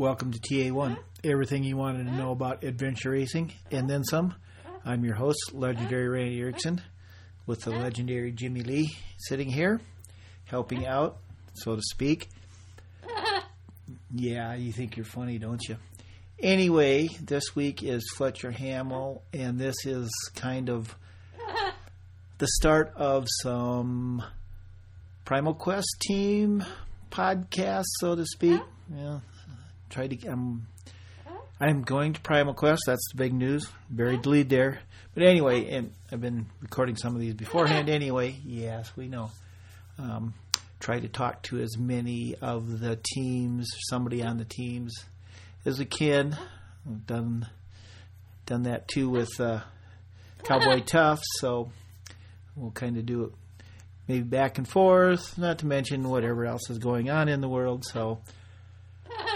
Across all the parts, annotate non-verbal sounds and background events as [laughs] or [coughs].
Welcome to TA1, everything you wanted to know about adventure racing and then some. I'm your host, legendary Randy Erickson, with the legendary Jimmy Lee sitting here, helping out, so to speak. Yeah, you think you're funny, don't you? Anyway, this week is Fletcher Hamill, and this is kind of the start of some Primal Quest team podcast, so to speak. Yeah, try to. I'm. I'm going to Primal Quest. That's the big news. Buried lead there. But anyway, and I've been recording some of these beforehand. [laughs] Anyway, yes, we know. Um, try to talk to as many of the teams, somebody on the teams, as we can. I've done done that too with uh, Cowboy [laughs] Tough. So we'll kind of do it maybe back and forth. Not to mention whatever else is going on in the world. So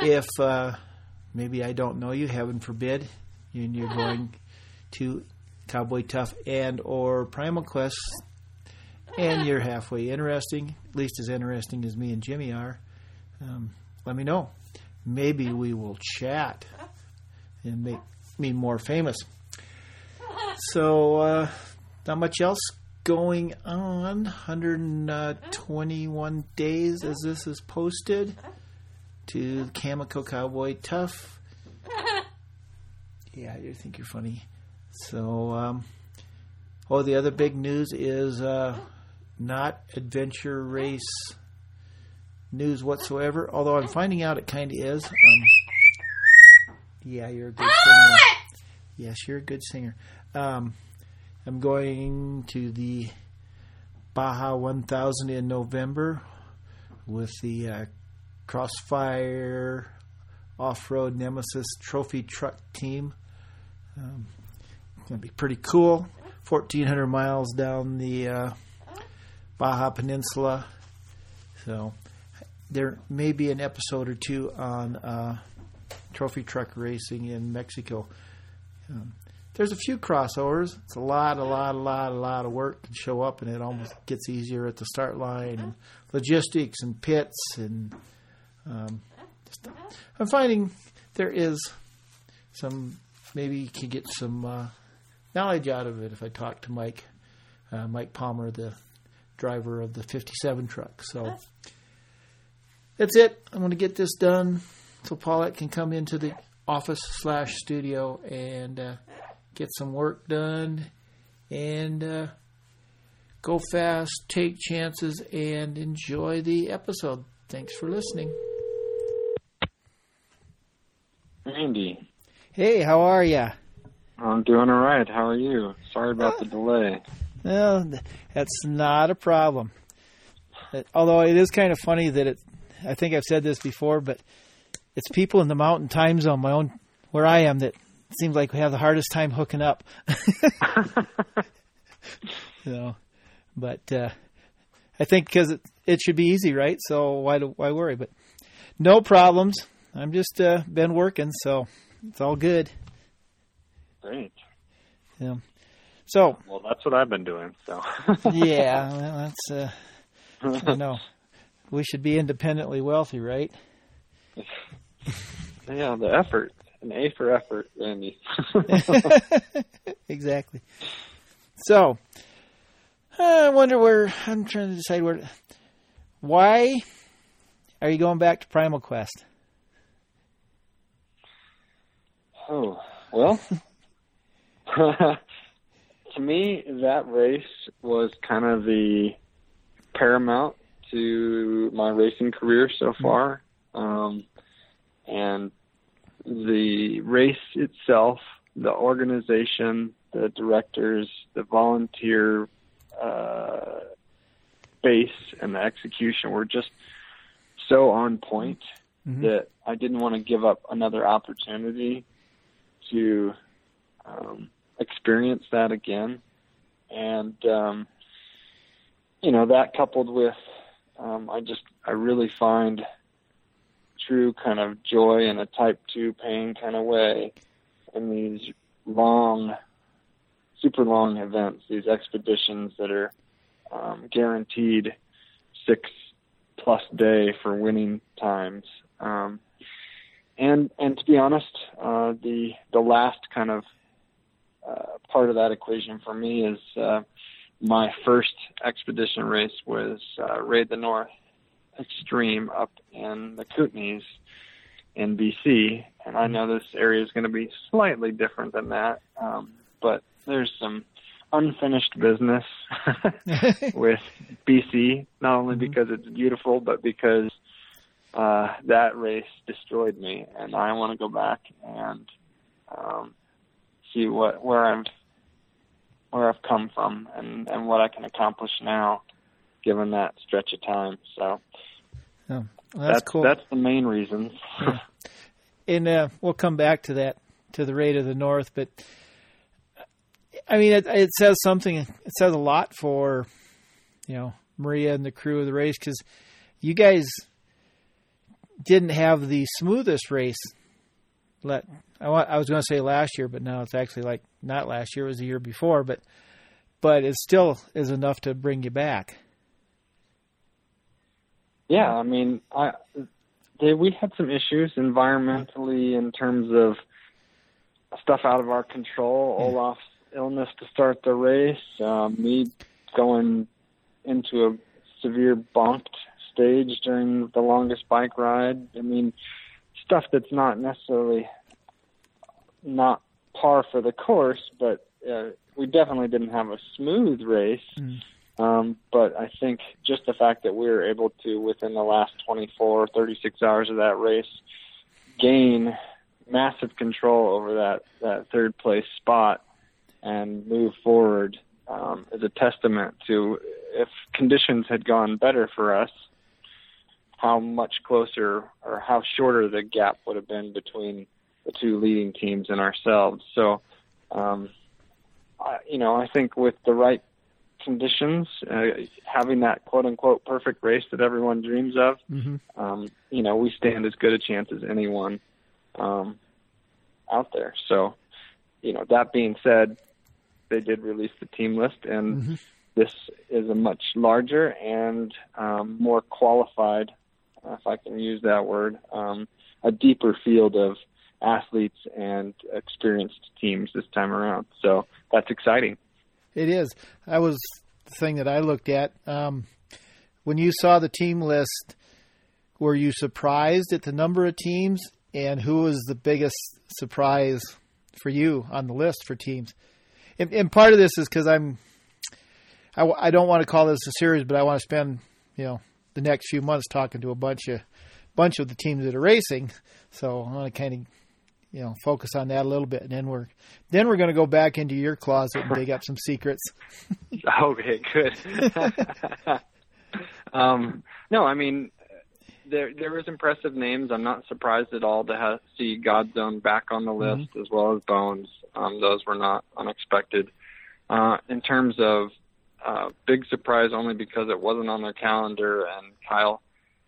if uh, maybe I don't know you, heaven forbid, and you're [laughs] going to Cowboy Tough and or Primal Quest, and you're [laughs] halfway interesting, at least as interesting as me and Jimmy are, um, let me know. Maybe we will chat and make me more famous. [laughs] So, uh, not much else going on. 121 days as this is posted to Cameco Cowboy Tough. [laughs] Yeah, you think you're funny. So, um, oh, the other big news is uh, not adventure race news whatsoever. Although I'm finding out it kind of is. Um, yeah, you're a good singer. Yes, you're a good singer. Um, I'm going to the Baja 1000 in November with the uh, Crossfire Off Road Nemesis Trophy Truck Team. Um, going to be pretty cool. 1,400 miles down the uh, Baja Peninsula. So there may be an episode or two on uh, trophy truck racing in Mexico. Um, there's a few crossovers. It's a lot, a lot, a lot, a lot of work to show up, and it almost gets easier at the start line and logistics and pits and. Um, just, I'm finding there is some maybe you can get some uh, knowledge out of it if I talk to Mike, uh, Mike Palmer, the driver of the 57 truck. So that's it. I'm going to get this done so Paulette can come into the office slash studio and uh, get some work done and uh, go fast, take chances, and enjoy the episode. Thanks for listening. Andy. Hey, how are ya? I'm doing all right. How are you? Sorry about the delay. Well, that's not a problem. Although it is kind of funny that it, I think I've said this before, but it's people in the mountain time zone, my own, where I am, that seems like we have the hardest time hooking up. [laughs] you know, but uh, I think because it, it should be easy, right? So why do why worry? But no problems. I'm just uh, been working, so it's all good. Great. Yeah. So. Well, that's what I've been doing. So. [laughs] yeah, well, that's. Uh, I know. We should be independently wealthy, right? [laughs] Yeah, the effort. An A for effort, Randy. [laughs] exactly. So, I wonder where I'm trying to decide where. Why are you going back to Primal Quest? Oh well, [laughs] to me that race was kind of the paramount to my racing career so far, um, and the race itself, the organization, the directors, the volunteer uh, base, and the execution were just so on point Mhm. that I didn't want to give up another opportunity to um, experience that again. And um, you know that coupled with um, I just I really find true kind of joy in a type two pain kind of way in these long, super long events, these expeditions that are um, guaranteed six plus day for winning times. Um, and and to be honest, uh, the the last kind of uh, part of that equation for me is uh, my first expedition race was uh, Raid the North Extreme up in the Kootenays in BC, and I know this area is going to be slightly different than that, um, but there's some unfinished business [laughs] [laughs] with BC, not only mm-hmm. because it's beautiful, but because uh, that race destroyed me, and I want to go back and um, see what where I've where I've come from and and what I can accomplish now, given that stretch of time. So. Oh, well, that's, that's, cool. That's the main reason. [laughs] yeah. And uh, we'll come back to that to the Raid of the North, but I mean, it, it says something. It says a lot for you know Maria and the crew of the race because you guys didn't have the smoothest race. Let I, I was going to say last year, but now it's actually like not last year; it was the year before. But but it still is enough to bring you back. Yeah, I mean, I they, we had some issues environmentally in terms of stuff out of our control. Yeah. Olaf's illness to start the race, um, me going into a severe bumped stage during the longest bike ride. I mean, stuff that's not necessarily not par for the course, but uh, we definitely didn't have a smooth race. Mm. Um, but I think just the fact that we were able to, within the last 24, 36 hours of that race, gain massive control over that, that third place spot and move forward um, is a testament to if conditions had gone better for us, how much closer or how shorter the gap would have been between the two leading teams and ourselves. So, um, I, you know, I think with the right conditions, uh, having that quote unquote perfect race that everyone dreams of, mm-hmm. um, you know, we stand as good a chance as anyone um, out there. So, you know, that being said, they did release the team list, and mm-hmm. this is a much larger and um, more qualified, if I can use that word, um, a deeper field of athletes and experienced teams this time around. So that's exciting. It is. That was the thing that I looked at. Um, when you saw the team list, were you surprised at the number of teams? And who was the biggest surprise for you on the list for teams? and, and part of this is because I'm, I, I don't want to call this a series, but I want to spend, you know, the next few months talking to a bunch of, bunch of the teams that are racing. So I want to kind of, you know, focus on that a little bit, and then we're, then we're going to go back into your closet and dig up some secrets. [laughs] okay, good. [laughs] um, no, I mean, there there was impressive names. I'm not surprised at all to have, see Godzone back on the mm-hmm. list mm-hmm. as well as Bones. Um, those were not unexpected. Uh, in terms of uh, big surprise, only because it wasn't on their calendar, and Kyle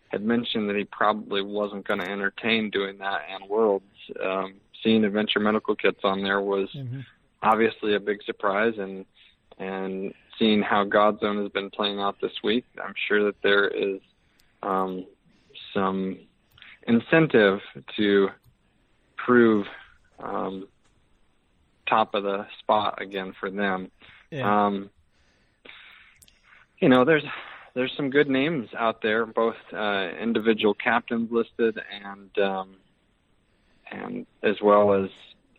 had mentioned that he probably wasn't going to entertain doing that. And Worlds, um, seeing Adventure Medical Kits on there was mm-hmm. obviously a big surprise, and and seeing how Godzone has been playing out this week, I'm sure that there is um, some incentive to prove um, top of the spot again for them. Yeah. Um, you know, there's there's some good names out there, both uh, individual captains listed and um, and as well as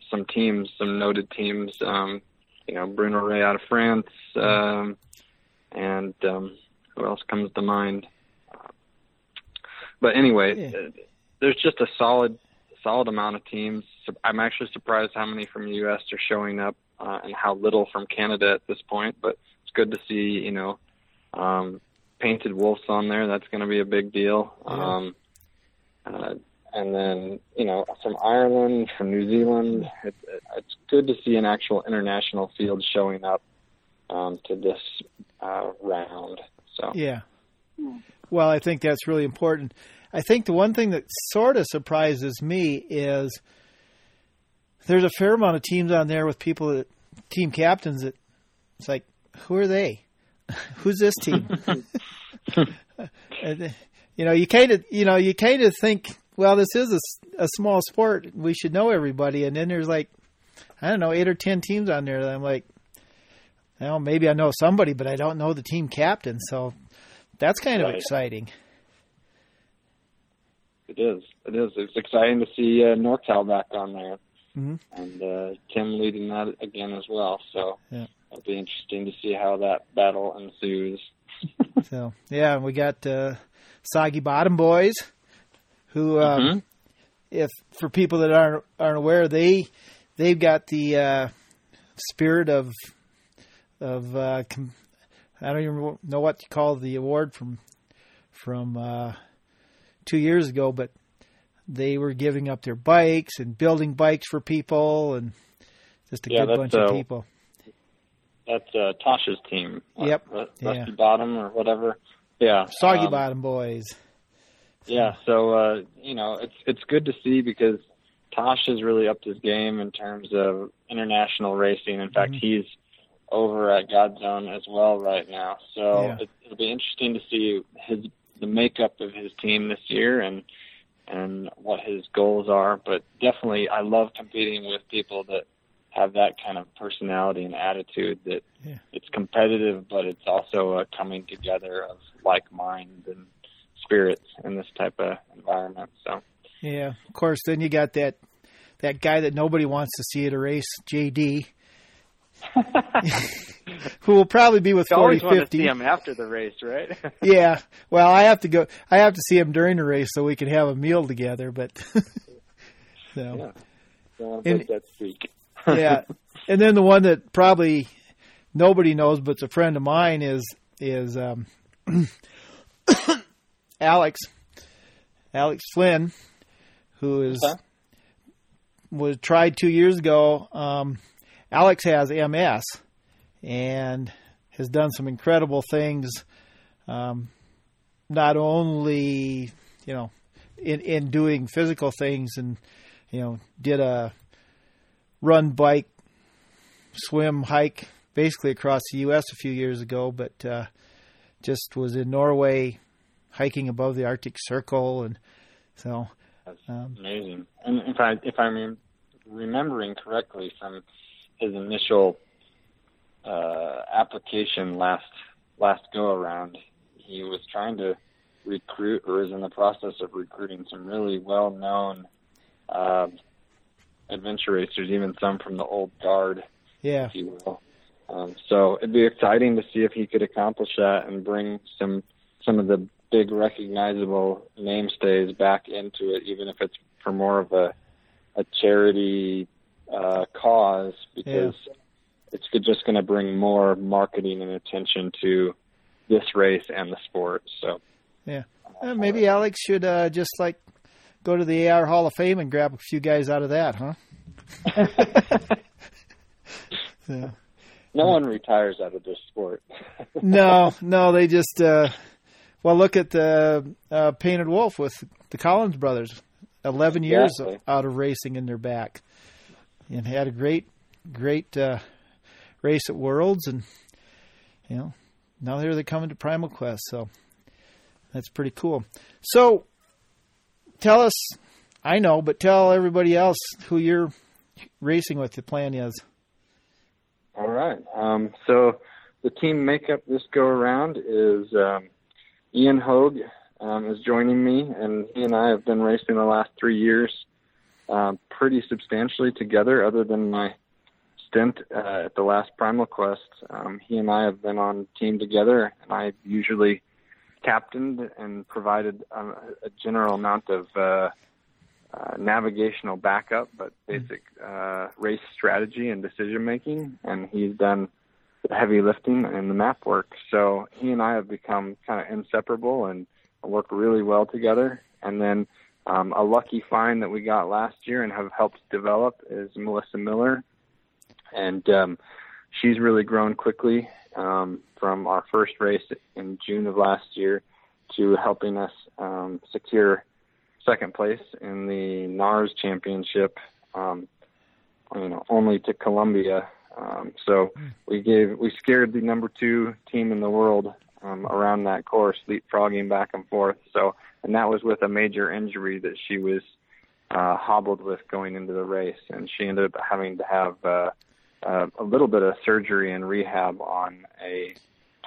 some teams, some noted teams. Um, you know, Bruno Ray out of France, um, and um, who else comes to mind? But anyway, yeah. There's just a solid solid amount of teams. I'm actually surprised how many from the U.S. are showing up uh, and how little from Canada at this point. But it's good to see, you know, um, painted wolves on there. That's going to be a big deal. Yeah. Um, uh, and then, you know, from Ireland, from New Zealand, it, it, it's good to see an actual international field showing up um, to this uh, round. So yeah. Well, I think that's really important. I think the one thing that sort of surprises me is there's a fair amount of teams on there with people that team captains that it's like, who are they? [laughs] Who's this team? you know, you kind of, you know, you kind of think, well, this is a, a small sport. We should know everybody. And then there's like, I don't know, eight or ten teams on there. That I'm like, well, maybe I know somebody, but I don't know the team captain. So that's kind Right. of exciting. It is. It is. It's exciting to see uh, NorCal back on there, Mhm. and uh, Tim leading that again as well. So Yeah. It'll be interesting to see how that battle ensues. [laughs] So yeah, we got uh, Soggy Bottom Boys, who, um, Mhm. if for people that aren't aren't aware, they they've got the uh, spirit of of uh, com- I don't even know what to call the award from from uh, two years ago, but they were giving up their bikes and building bikes for people and just a Yeah, good bunch of people. That's uh, Tasha's team. Yep. Yeah. Rusty Bottom or whatever. Yeah. Soggy um, Bottom Boys. Yeah, so uh, you know, it's it's good to see because Tosh has really upped his game in terms of international racing. In fact, Mhm. he's over at Godzone as well right now. So Yeah. it, it'll be interesting to see his the makeup of his team this year and and what his goals are. But definitely, I love competing with people that have that kind of personality and attitude that Yeah. it's competitive, but it's also a coming together of like minds and spirits in this type of environment. So Yeah, of course. Then you got that that guy that nobody wants to see at a race, JD, [laughs] who will probably be with you forty always want to fifty. see him after the race, right? [laughs] Yeah. Well, I have to go. I have to see him during the race so we can have a meal together. But [laughs] so yeah. So And- let that speak. Yeah, [laughs] and then the one that probably nobody knows, but's a friend of mine is is um, [coughs] Alex Alex Flynn, who is Okay. was tried two years ago. Um, Alex has MS and has done some incredible things. Um, not only you know in in doing physical things and you know did a run, bike, swim, hike, basically across the U.S. a few years ago, but uh, just was in Norway hiking above the Arctic Circle, and so That's um, amazing. And if I if I'm remembering correctly from his initial uh, application last last go around, he was trying to recruit or is in the process of recruiting some really well known uh, adventure racers, even some from the old guard, yeah, if you will. Um, so it'd be exciting to see if he could accomplish that and bring some some of the big recognizable mainstays back into it, even if it's for more of a a charity uh, cause, because it's just going to bring more marketing and attention to this race and the sport. So yeah. Uh, maybe Alex should uh, just like go to the AR Hall of Fame and grab a few guys out of that, huh? [laughs] So, no one retires out of this sport. [laughs] no, no, they just uh, well look at the uh, Painted Wolf with the Collins brothers. Eleven years Exactly. out of racing in their back, and had a great, great uh, race at Worlds, and you know now here they're coming to Primal Quest, so that's pretty cool. So tell us, I know, but tell everybody else who you're racing with. The plan is. All right. Um, so the team makeup this go around is um, Ian Hogue um, is joining me, and he and I have been racing the last three years um, pretty substantially together. Other than my stint uh, at the last Primal Quest, um, he and I have been on team together, and I usually captained and provided um, a general amount of uh, uh, navigational backup, but basic uh, race strategy and decision making. And he's done the heavy lifting and the map work. So he and I have become kind of inseparable and work really well together. And then um, a lucky find that we got last year and have helped develop is Melissa Miller, and um, she's really grown quickly um, from our first race in June of last year to helping us um, secure second place in the NARS championship, um, you know, only to Columbia. Um, so we gave we scared the number two team in the world um, around that course, leapfrogging back and forth. So and that was with a major injury that she was uh, hobbled with going into the race, and she ended up having to have uh, uh, a little bit of surgery and rehab on a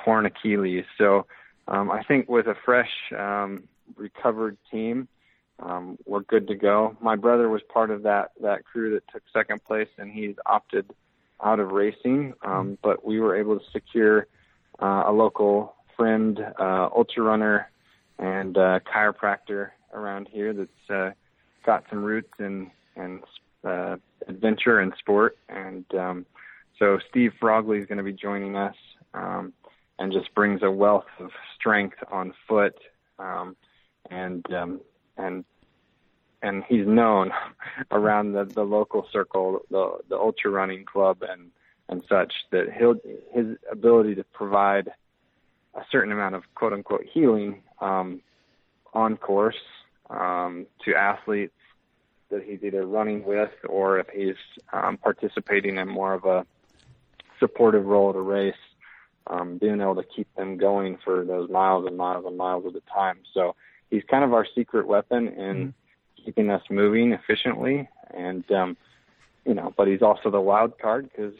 torn Achilles. So um, I think with a fresh, um, recovered team, um, we're good to go. My brother was part of that that crew that took second place, and he's opted out of racing. Um, but we were able to secure uh, a local friend, uh, ultra runner, and uh, chiropractor around here that's uh, got some roots in and uh, adventure and sport. And um, so Steve Frogley is going to be joining us um, and just brings a wealth of strength on foot. Um, and um, and and he's known [laughs] around the, the local circle, the the ultra running club and and such that he'll his ability to provide a certain amount of quote unquote healing um, on course um, to athletes that he's either running with or if he's um, participating in more of a supportive role at a race, um, being able to keep them going for those miles and miles and miles at a time. So he's kind of our secret weapon in mm-hmm. keeping us moving efficiently. And, um, you know, but he's also the wild card because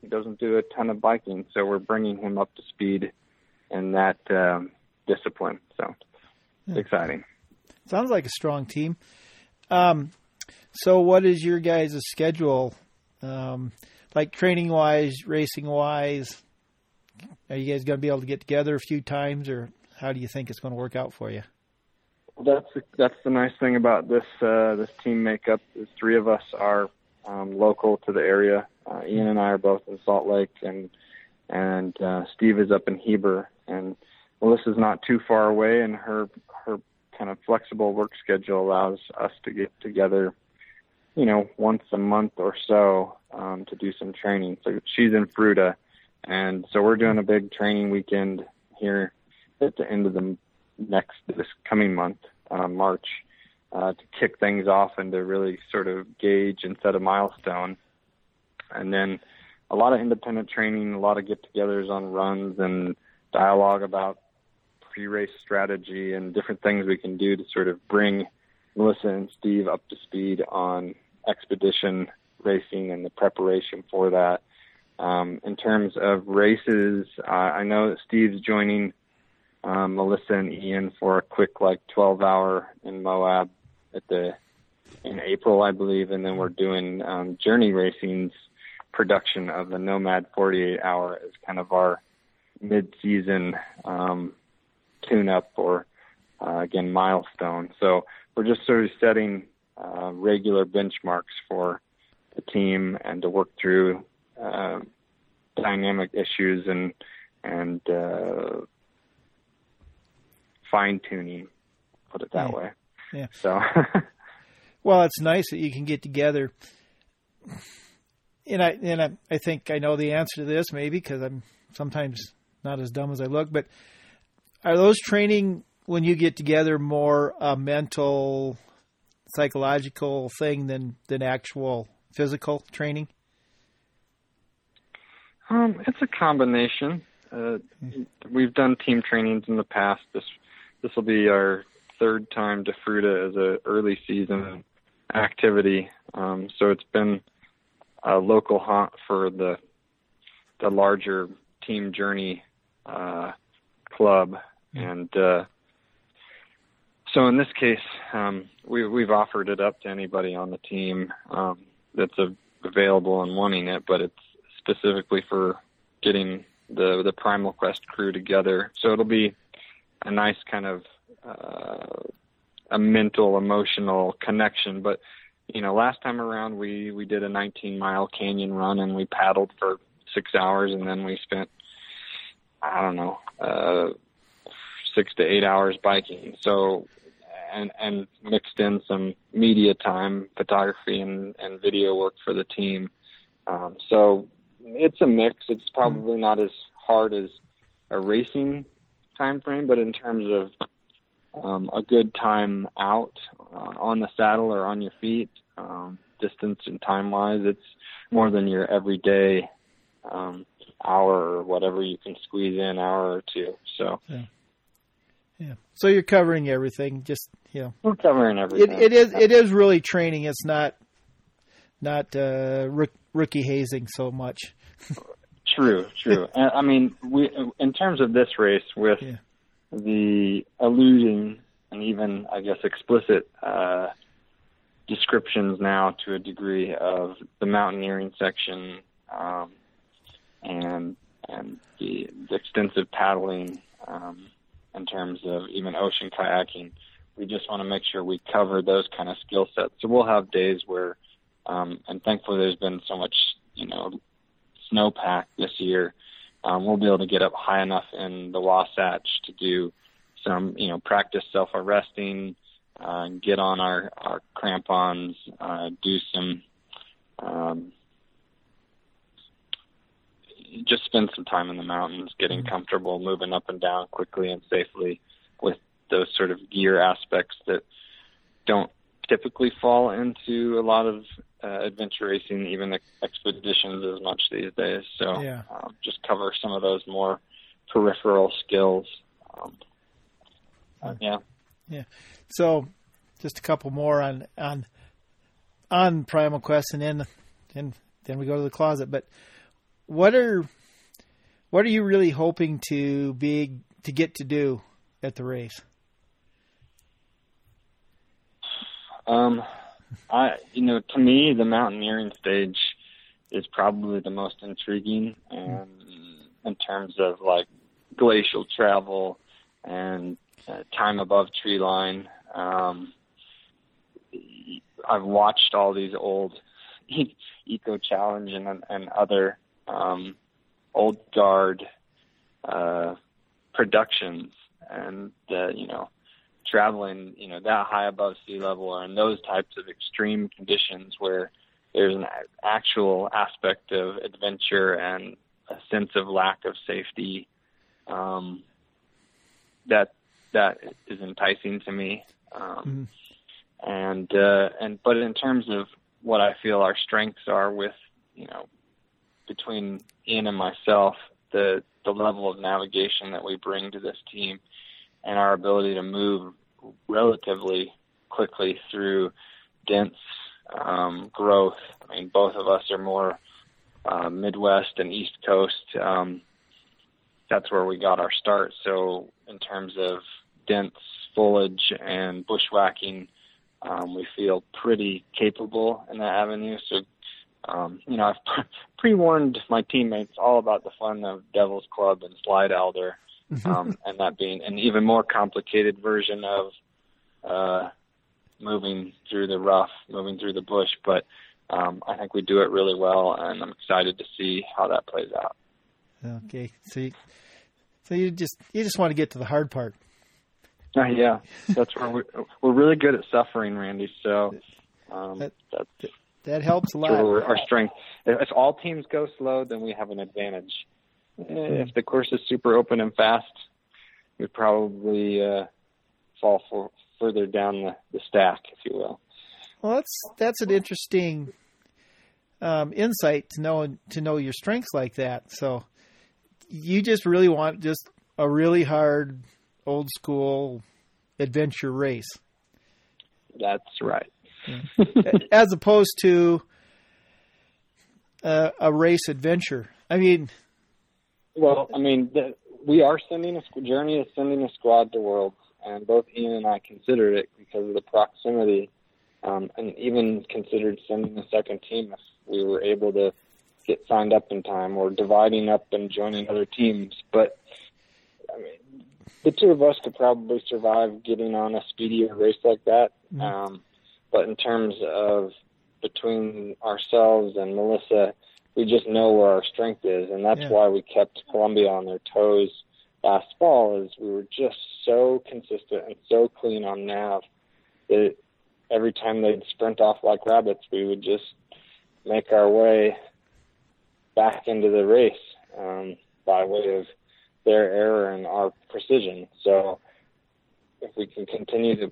he doesn't do a ton of biking. So we're bringing him up to speed in that um, discipline. So it's exciting. Sounds like a strong team. Um, so, what is your guys' schedule, um, like training wise, racing wise? Are you guys going to be able to get together a few times, or how do you think it's going to work out for you? That's the, that's the nice thing about this uh, this team makeup. The three of us are um, local to the area. Uh, Ian and I are both in Salt Lake, and and uh, Steve is up in Heber, and Melissa's not too far away, and her her kind of flexible work schedule allows us to get together, you know, once a month or so um, to do some training. So she's in Fruita, and so we're doing a big training weekend here at the end of the next this coming month, uh, March, uh, to kick things off and to really sort of gauge and set a milestone, and then a lot of independent training, a lot of get-togethers on runs and dialogue about pre-race strategy and different things we can do to sort of bring Melissa and Steve up to speed on expedition racing and the preparation for that. Um, in terms of races, uh, I know that Steve's joining um, Melissa and Ian for a quick like 12 hour in Moab at the in April, I believe, and then we're doing um, Journey Racing's production of the Nomad 48 hour as kind of our mid-season um, tune-up or uh, again milestone. So we're just sort of setting uh, regular benchmarks for the team and to work through uh, dynamic issues and and uh, fine tuning. Put it that yeah. way. Yeah. So. [laughs] well, it's nice that you can get together. And I and I, I think I know the answer to this maybe because I'm sometimes not as dumb as I look, but are those training when you get together more a mental, psychological thing than than actual physical training? Um, it's a combination. Uh, we've done team trainings in the past. This this will be our third time to Fruita as a early season activity. Um, so it's been a local haunt for the the larger team journey uh, club, and uh, so in this case, um, we, we've offered it up to anybody on the team um, that's a, available and wanting it, but it's specifically for getting the the Primal Quest crew together. So it'll be a nice kind of uh, a mental, emotional connection. But you know, last time around we we did a 19 mile canyon run and we paddled for six hours, and then we spent I don't know uh, six to eight hours biking. So and and mixed in some media time, photography and and video work for the team. Um, so it's a mix. It's probably not as hard as a racing time frame, but in terms of um, a good time out uh, on the saddle or on your feet, um, distance and time wise, it's more than your everyday um, hour or whatever you can squeeze in hour or two. So, yeah. Yeah. So you're covering everything. Just you know, we're covering everything. It, it is. It is really training. It's not not uh, rookie hazing so much. [laughs] true. True. I mean, we in terms of this race with yeah. the alluding and even I guess explicit uh, descriptions now to a degree of the mountaineering section um, and and the, the extensive paddling um, in terms of even ocean kayaking. We just want to make sure we cover those kind of skill sets. So we'll have days where, um, and thankfully there's been so much, you know, snowpack this year. Um, we'll be able to get up high enough in the Wasatch to do some, you know, practice self-arresting, uh, get on our, our crampons, uh, do some, um, just spend some time in the mountains, getting mm-hmm. comfortable, moving up and down quickly and safely with those sort of gear aspects that don't typically fall into a lot of uh, adventure racing, even the expeditions as much these days. So yeah. um, just cover some of those more peripheral skills. Um, uh, yeah. Yeah. So just a couple more on on on Primal Quest, and then and then we go to the closet. But what are what are you really hoping to be to get to do at the race? Um, I you know to me the mountaineering stage is probably the most intriguing, and in terms of like glacial travel and uh, time above tree line. Um, I've watched all these old [laughs] Eco Challenge and and other um, old guard uh, productions, and uh, you know, traveling you know that high above sea level or in those types of extreme conditions where there's an actual aspect of adventure and a sense of lack of safety um, that that is enticing to me. Um, mm-hmm. And uh, and but in terms of what I feel our strengths are with you know between Ian and myself, the the level of navigation that we bring to this team, and our ability to move relatively quickly through dense um, growth. I mean, both of us are more uh, Midwest and East Coast. Um, that's where we got our start. So, in terms of dense foliage and bushwhacking, um, we feel pretty capable in that avenue. So, um, you know, [laughs] I've pre-warned my teammates all about the fun of Devil's Club and Slide Alder, um, and that being an even more complicated version of uh, moving through the rough, moving through the bush. But um, I think we do it really well, and I'm excited to see how that plays out. Okay, so you, so you just you just want to get to the hard part. Uh, [laughs] yeah, that's where we're we're really good at suffering, Randy. So um, that, that's that helps a lot. Our strength. If all teams go slow, then we have an advantage. Mm-hmm. If the course is super open and fast, we probably uh, fall for, further down the, the stack, if you will. Well, that's that's an interesting um, insight to know to know your strengths like that. So you just really want just a really hard, old school adventure race. That's right. As opposed to uh, a race adventure. I mean, well, I mean, the, we are sending a journey is sending a squad to Worlds, and both Ian and I considered it because of the proximity, um, and even considered sending a second team if we were able to get signed up in time, or dividing up and joining other teams. But I mean, the two of us could probably survive getting on a speedier race like that. Mm-hmm. Um, but in terms of between ourselves and Melissa, we just know where our strength is, and that's yeah. why we kept Columbia on their toes last fall. Is we were just so consistent and so clean on nav that every time they'd sprint off like rabbits, we would just make our way back into the race um, by way of their error and our precision. So if we can continue to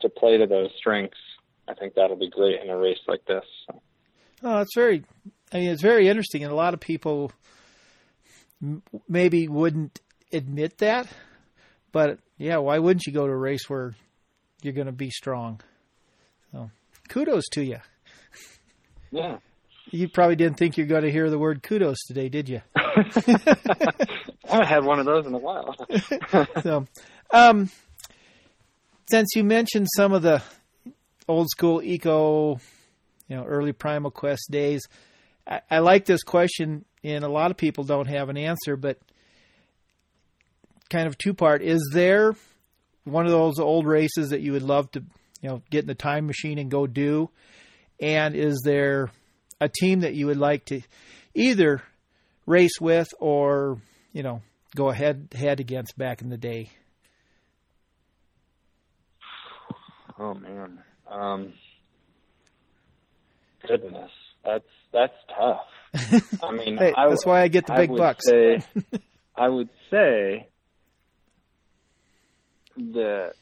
to play to those strengths, I think that'll be great in a race like this. So. Oh, it's very, I mean, it's very interesting, and a lot of people m- maybe wouldn't admit that, but yeah, why wouldn't you go to a race where you're going to be strong? So, kudos to you. Yeah. You probably didn't think you're going to hear the word kudos today, did you? [laughs] I haven't had one of those in a while. [laughs] so, um, since you mentioned some of the old school eco, you know, early primal quest days, I, I like this question, and a lot of people don't have an answer, but kind of two part. Is there one of those old races that you would love to, you know, get in the time machine and go do? And is there a team that you would like to either race with or, you know, go ahead head against back in the day? Oh man. Um goodness. That's that's tough. I [laughs] mean, hey, I, that's why I get the big I bucks. Say, [laughs] I would say that,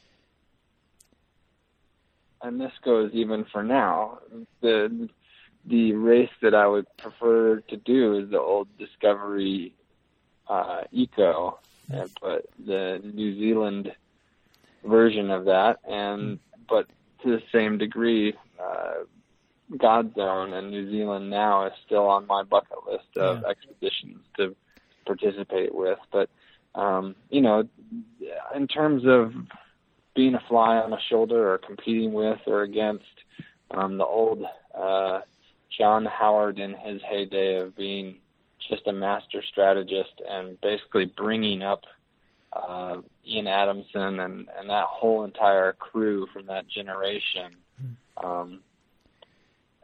and this goes even for now. The the race that I would prefer to do is the old Discovery uh, Eco, but the New Zealand version of that, and but to the same degree, uh, God Zone and New Zealand now is still on my bucket list of Yeah. expeditions to participate with. But um, you know, in terms of being a fly on the shoulder or competing with or against um, the old uh, John Howard in his heyday of being just a master strategist and basically bringing up uh, Ian Adamson and, and that whole entire crew from that generation, um,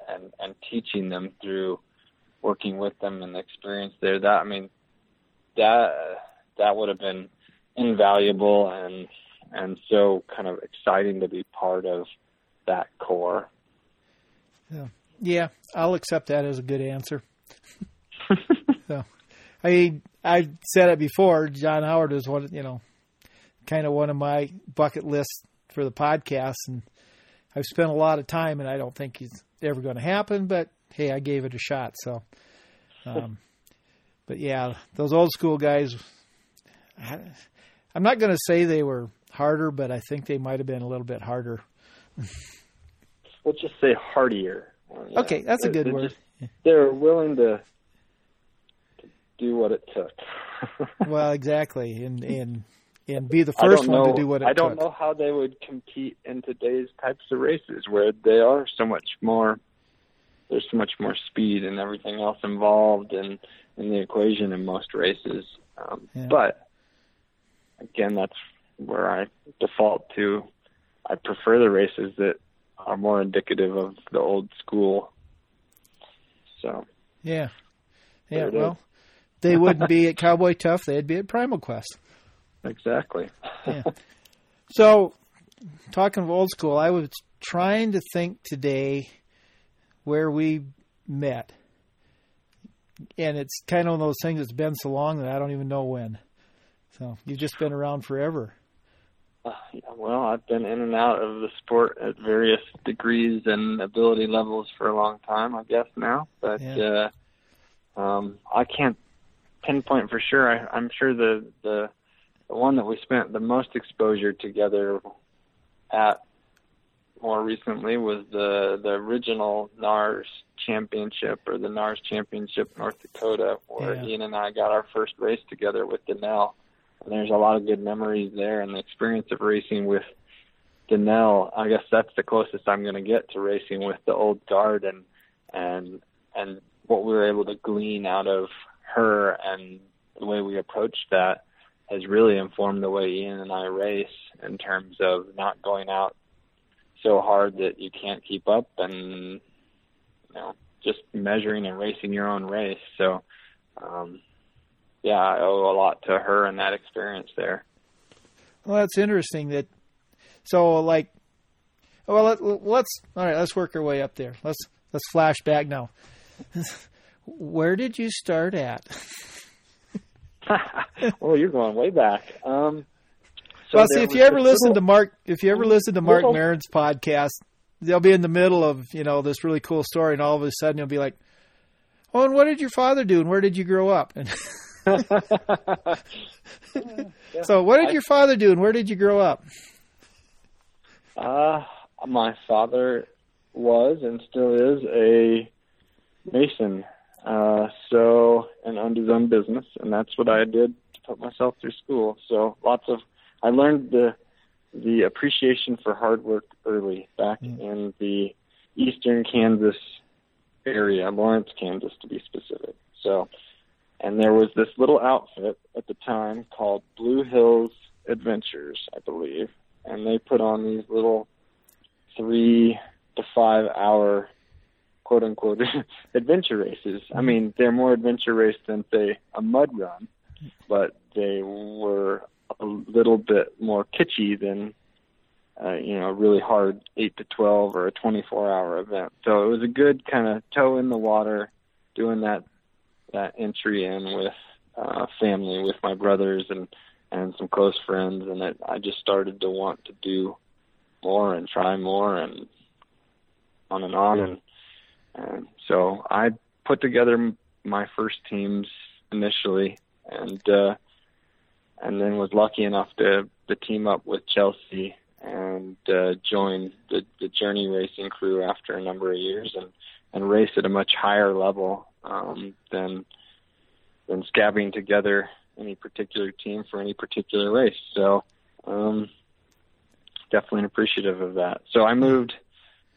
and and teaching them through working with them and the experience there. That I mean, that that would have been invaluable and and so kind of exciting to be part of that core. Yeah, I'll accept that as a good answer. [laughs] so, I mean, I said it before. John Howard is one, you know, kind of one of my bucket lists for the podcast, and I've spent a lot of time, and I don't think it's ever going to happen. But hey, I gave it a shot. So, um, [laughs] but yeah, those old school guys. I, I'm not going to say they were harder, but I think they might have been a little bit harder. We'll just say hardier. Yeah. Okay, that's a good they're word. just- they're willing to do what it took. [laughs] well, exactly, and and and be the first don't one to do what it I don't took. know how they would compete in today's types of races where they are so much more. There's so much more speed and everything else involved in in the equation in most races. Um, Yeah. But again, that's where I default to. I prefer the races that are more indicative of the old school. So Yeah, yeah. Well, they [laughs] wouldn't be at Cowboy Tough; they'd be at Primal Quest. exactly. Yeah. So, talking of old school, I was trying to think today where we met, and it's kind of one of those things that's been so long that I don't even know when. So you've just been around forever. Uh, yeah, well, I've been in and out of the sport at various degrees and ability levels for a long time, I guess now. But Yeah. uh, um, I can't pinpoint for sure. I, I'm sure the, the the one that we spent the most exposure together at more recently was the the original NARS championship or the NARS championship North Dakota, where Yeah. Ian and I got our first race together with Danelle. And there's a lot of good memories there, and the experience of racing with Danelle. I guess that's the closest I'm going to get to racing with the old guard, and and and what we were able to glean out of her and the way we approached that has really informed the way Ian and I race in terms of not going out so hard that you can't keep up and you know just measuring and racing your own race so um yeah I owe a lot to her and that experience there Well, that's interesting. That so like, well, let, let's all right. Let's work our way up there. Let's let's flash back now. [laughs] Where did you start at? [laughs] well you're going way back um so well, see, if you ever this listen to Mark, if you ever listen to Mark Little- Maron's podcast, they'll be in the middle of you know this really cool story, and all of a sudden you'll be like, "Oh, and what did your father do, and where did you grow up?" And Yeah. [laughs] So, what did [laughs] I- your father do, and where did you grow up? Uh, my father was and still is a mason. Uh, so, and owned his own business, and that's what I did to put myself through school. So, lots of, I learned the, the appreciation for hard work early back Mm. in the eastern Kansas area, Lawrence, Kansas to be specific. So, and there was this little outfit at the time called Blue Hills Adventures, I believe, and they put on these little three to five hour quote unquote [laughs] adventure races. I mean, they're more adventure race than say a mud run, but they were a little bit more kitschy than uh, you know, a really hard eight to twelve or a twenty four hour event. So it was a good kind of toe in the water, doing that that entry in with uh, family, with my brothers and and some close friends, and it, I just started to want to do more and try more and on and on and so I put together my first teams initially and uh and then was lucky enough to to team up with Chelsea and uh join the the journey racing crew after a number of years and and race at a much higher level um than than scabbing together any particular team for any particular race so um definitely appreciative of that. So I moved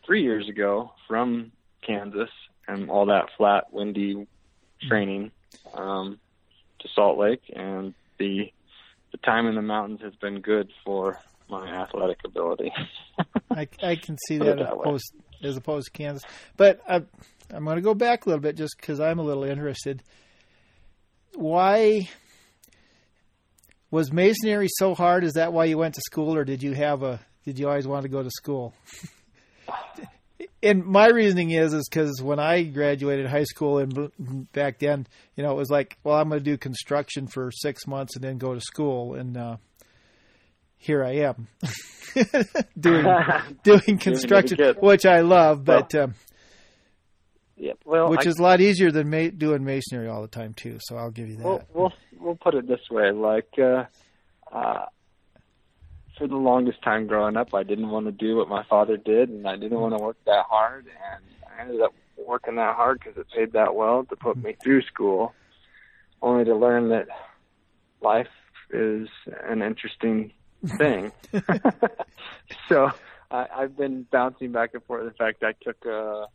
three years ago from Kansas and all that flat, windy training um, to Salt Lake, and the the time in the mountains has been good for my athletic ability. [laughs] I, I can see that, that way. opposed, as opposed to Kansas. But I, I'm going to go back a little bit just because I'm a little interested. Why was masonry so hard? Is that why you went to school, or did you have a? Did you always want to go to school? [laughs] and my reasoning is is because when I graduated high school and back then, you know, it was like, well, I'm going to do construction for six months and then go to school, and uh, here I am [laughs] doing [laughs] doing construction, which I love, but um, yeah, well, which I, is a lot easier than ma- doing masonry all the time too. So I'll give you that. we'll, we'll we'll put it this way: like uh, uh, for the longest time growing up, I didn't want to do what my father did, and I didn't want to work that hard, and I ended up working that hard because it paid that well to put me through school, only to learn that life is an interesting thing. [laughs] so I, I've been bouncing back and forth. In fact, I took a,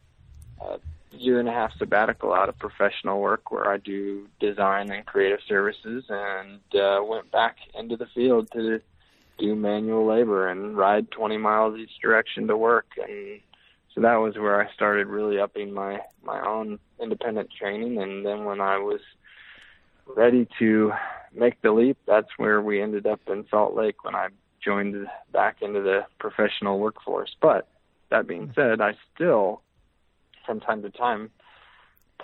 a year and a half sabbatical out of professional work where I do design and creative services and uh, went back into the field to do manual labor and ride 20 miles each direction to work. And so that was where I started really upping my my own independent training. And then when I was ready to make the leap that's where we ended up in Salt Lake when I joined back into the professional workforce. But that being said I still from time to time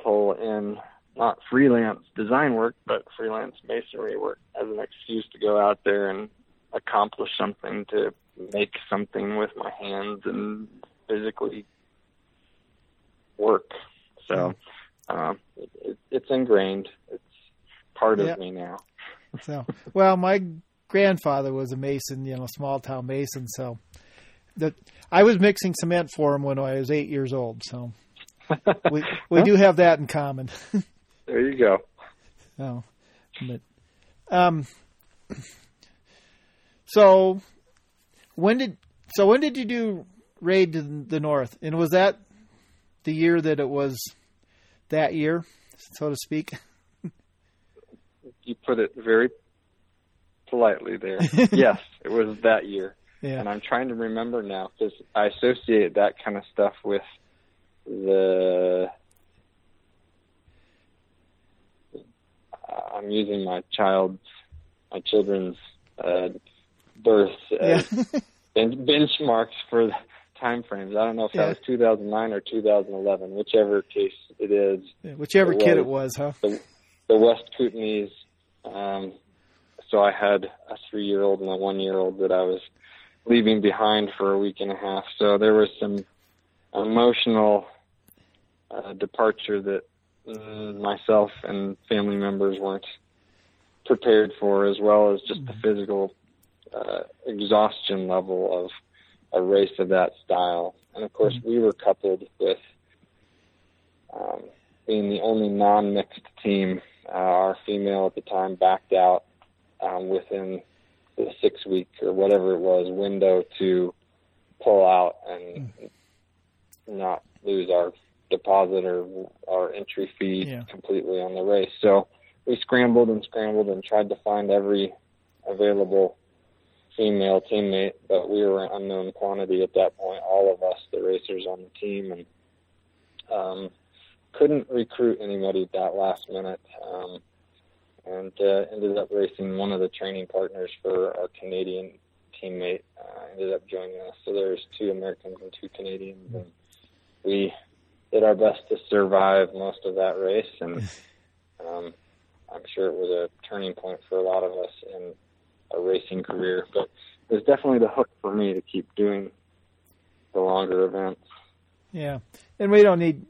pull in not freelance design work, but freelance masonry work as an excuse to go out there and accomplish something, to make something with my hands and physically work. So um, it, it, it's ingrained. It's part of me now. So, well, my grandfather was a mason, you know, small town mason. So, that I was mixing cement for him when I was eight years old. So, [laughs] we we do have that in common. [laughs] There you go. Oh, but um, so when did so when did you do raid to the north? And was that the year that it was that year, so to speak? You put it very politely there. [laughs] yes, it was that year. Yeah. and I'm trying to remember now because I associate that kind of stuff with the. I'm using my child's, my children's uh, birth Yeah. as ben- benchmarks for the time frames. I don't know if Yeah. that was 2009 or 2011, whichever case it is Whichever It kid was. it was, huh? the the West Kootenays. Um, so I had a three-year-old and a one-year-old that I was leaving behind for a week and a half. So there was some emotional uh, departure that mm, myself and family members weren't prepared for, as well as just the physical uh, exhaustion level of a race of that style. And of course, we were coupled with um, being the only non-mixed team. Uh, our female at the time backed out um, within the six week or whatever it was window to pull out and not lose our deposit or our entry fee Yeah. completely on the race. So we scrambled and scrambled and tried to find every available female teammate, but we were an unknown quantity at that point, all of us, the racers on the team, and um, couldn't recruit anybody at that last minute. Um, and uh, ended up racing one of the training partners for our Canadian teammate. Uh, ended up joining us. So there's two Americans and two Canadians, and we did our best to survive most of that race. And [laughs] um, I'm sure it was a turning point for a lot of us in our racing career. But it was definitely the hook for me to keep doing the longer events. Yeah, and we don't need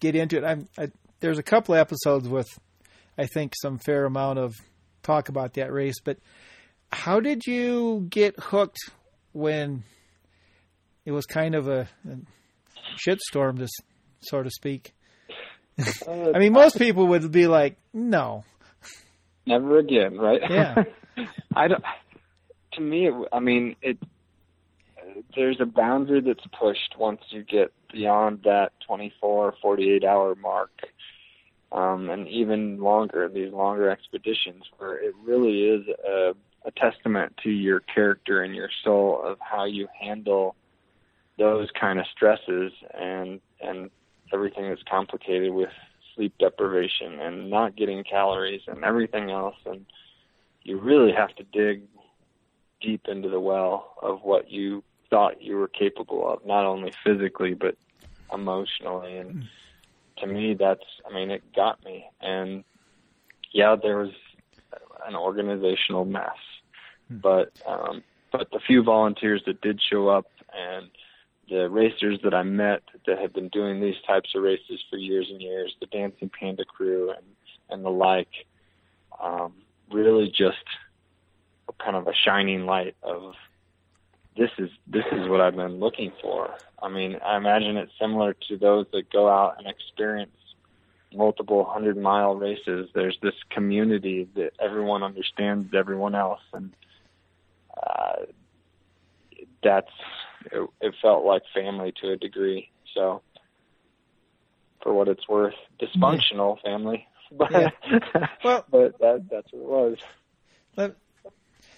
get into it. I'm, I, there's a couple of episodes with, I think, some fair amount of talk about that race. But how did you get hooked when it was kind of a, a shitstorm, to so to speak? Uh, [laughs] I mean, most people would be like, "No, never again, right? Yeah. [laughs] I don't. To me, it, I mean, it. There's a boundary that's pushed once you get beyond that 24, 48 hour mark, um, and even longer. These longer expeditions, where it really is a, a testament to your character and your soul of how you handle those kind of stresses and and everything that's complicated with sleep deprivation and not getting calories and everything else and you really have to dig deep into the well of what you thought you were capable of not only physically but emotionally. And to me that's i mean it got me. And yeah there was an organizational mess. But um but the few volunteers that did show up and the racers that I met that have been doing these types of races for years and years, the Dancing Panda crew and and the like, um, really just kind of a shining light of this is this is what I've been looking for. I mean, I imagine it's similar to those that go out and experience multiple hundred mile races. There's this community that everyone understands everyone else, and uh, that's it, it felt like family to a degree. So, for what it's worth, dysfunctional family, [laughs] but Yeah. Well- [laughs] but that that's what it was. But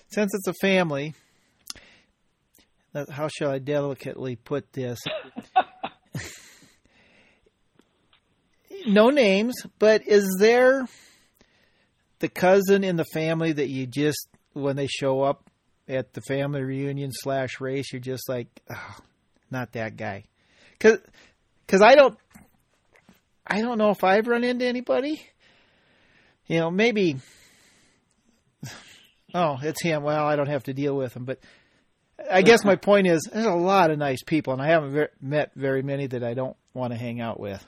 since it's a family, how shall I delicately put this? [laughs] no names, but is there the cousin in the family that you just, when they show up at the family reunion slash race, you're just like, oh, not that guy? Because cause I don't, I don't know if I've run into anybody. You know, maybe oh, it's him. Well, I don't have to deal with him. But I guess my point is, there's a lot of nice people, and I haven't ver- met very many that I don't want to hang out with.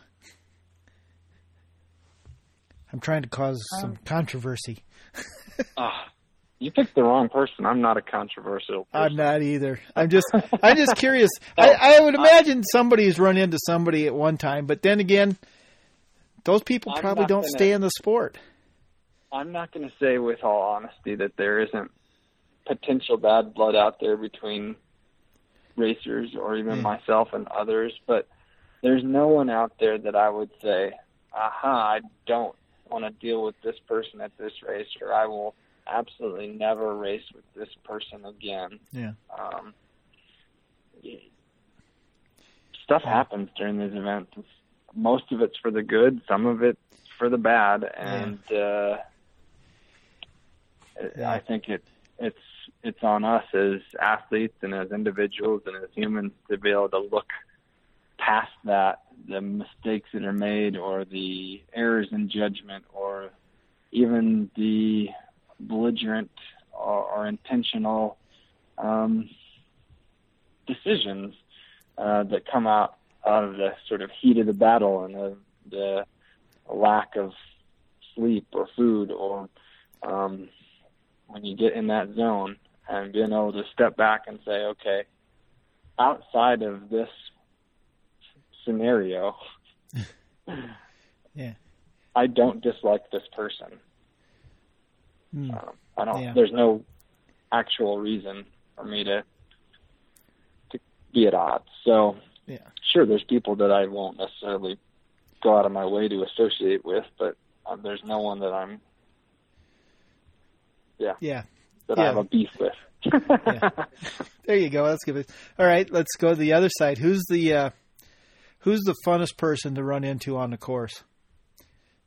I'm trying to cause some controversy. [laughs] Ah, you picked the wrong person. I'm not a controversial person. I'm not either. I'm just, I'm just curious. [laughs] I, I would imagine somebody's run into somebody at one time, but then again, those people I'm probably don't gonna- stay in the sport. I'm not going to say with all honesty that there isn't potential bad blood out there between racers or even Yeah. myself and others, but there's no one out there that I would say, aha, I don't want to deal with this person at this race or I will absolutely never race with this person again. Yeah. Um, stuff happens during these events. Most of it's for the good, some of it's for the bad, and uh, Yeah. I think it it's it's on us as athletes and as individuals and as humans to be able to look past that, the mistakes that are made or the errors in judgment or even the belligerent or, or intentional um, decisions uh, that come out out of the sort of heat of the battle and the, the lack of sleep or food or um, when you get in that zone and being able to step back and say, okay, outside of this scenario, yeah, I don't dislike this person. Mm. Um, I don't. Yeah. There's no actual reason for me to to be at odds. So Yeah. sure, there's people that I won't necessarily go out of my way to associate with, but um, there's no one that I'm yeah. that Yeah. I have a beef with. Yeah. There you go. That's good. All right, let's go to the other side. Who's the uh, who's the funnest person to run into on the course?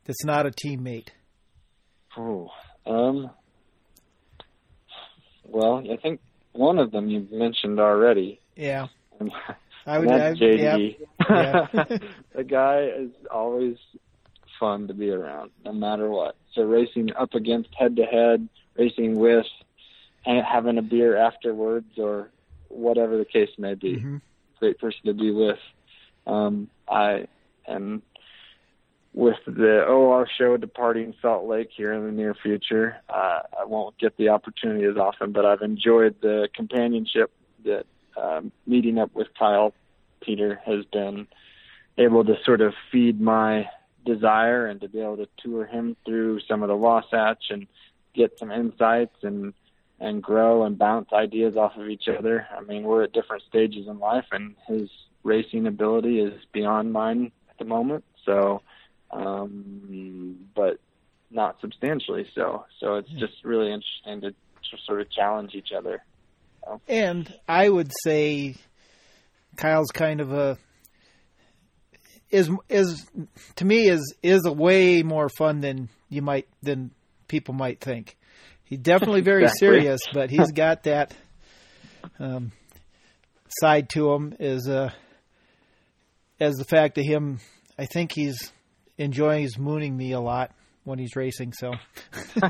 That's not a teammate. Ooh, um, well, I think one of them you mentioned already. Yeah, I would. that's I, yeah, JD. [laughs] yeah. the guy is always fun to be around, no matter what. So racing up against head to head, racing with, and having a beer afterwards, or whatever the case may be. Mhm. Great person to be with. Um, I am with the OR show departing Salt Lake here in the near future. Uh, I won't get the opportunity as often, but I've enjoyed the companionship that um, meeting up with Kyle Peter has been able to sort of feed my desire and to be able to tour him through some of the Wasatch and get some insights and and grow and bounce ideas off of each other. I mean, we're at different stages in life, and his racing ability is beyond mine at the moment. So, um, but not substantially so. So it's just really interesting to, to sort of challenge each other. And I would say Kyle's kind of a is is to me is is a way more fun than you might than people might think. He's definitely very [laughs] Exactly. serious, but he's got that um, side to him is uh, as the fact of him. I think he's enjoying his mooning me a lot when he's racing. So, [laughs]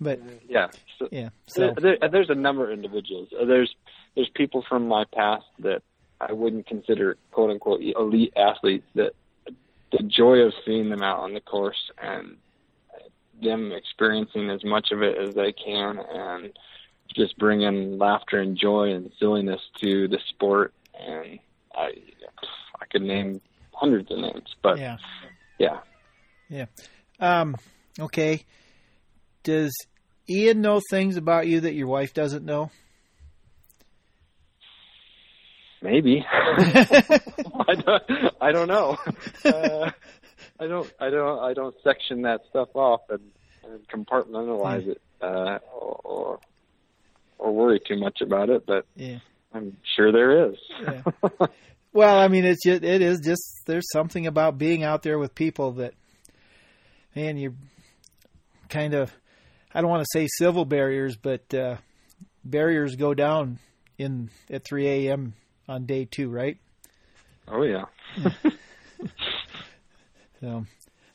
but yeah. So, yeah, so there, there, there's a number of individuals. Uh, There's there's people from my past that I wouldn't consider quote unquote elite athletes. That the joy of seeing them out on the course and them experiencing as much of it as they can, and just bringing laughter and joy and silliness to the sport. And I I could name hundreds of names, but yeah. yeah. Um, okay. Does Ian know things about you that your wife doesn't know? Maybe. [laughs] [laughs] I don't. I don't know. [laughs] Uh, I don't. I don't. I don't section that stuff off and, and compartmentalize it, uh, or, or or worry too much about it. But Yeah. I'm sure there is. Yeah. [laughs] Well, I mean, it's just, it is just there's something about being out there with people that, man, you're kind of I don't want to say civil barriers, but uh, barriers go down in at 3 a.m. on day two, right? oh yeah. [laughs] So,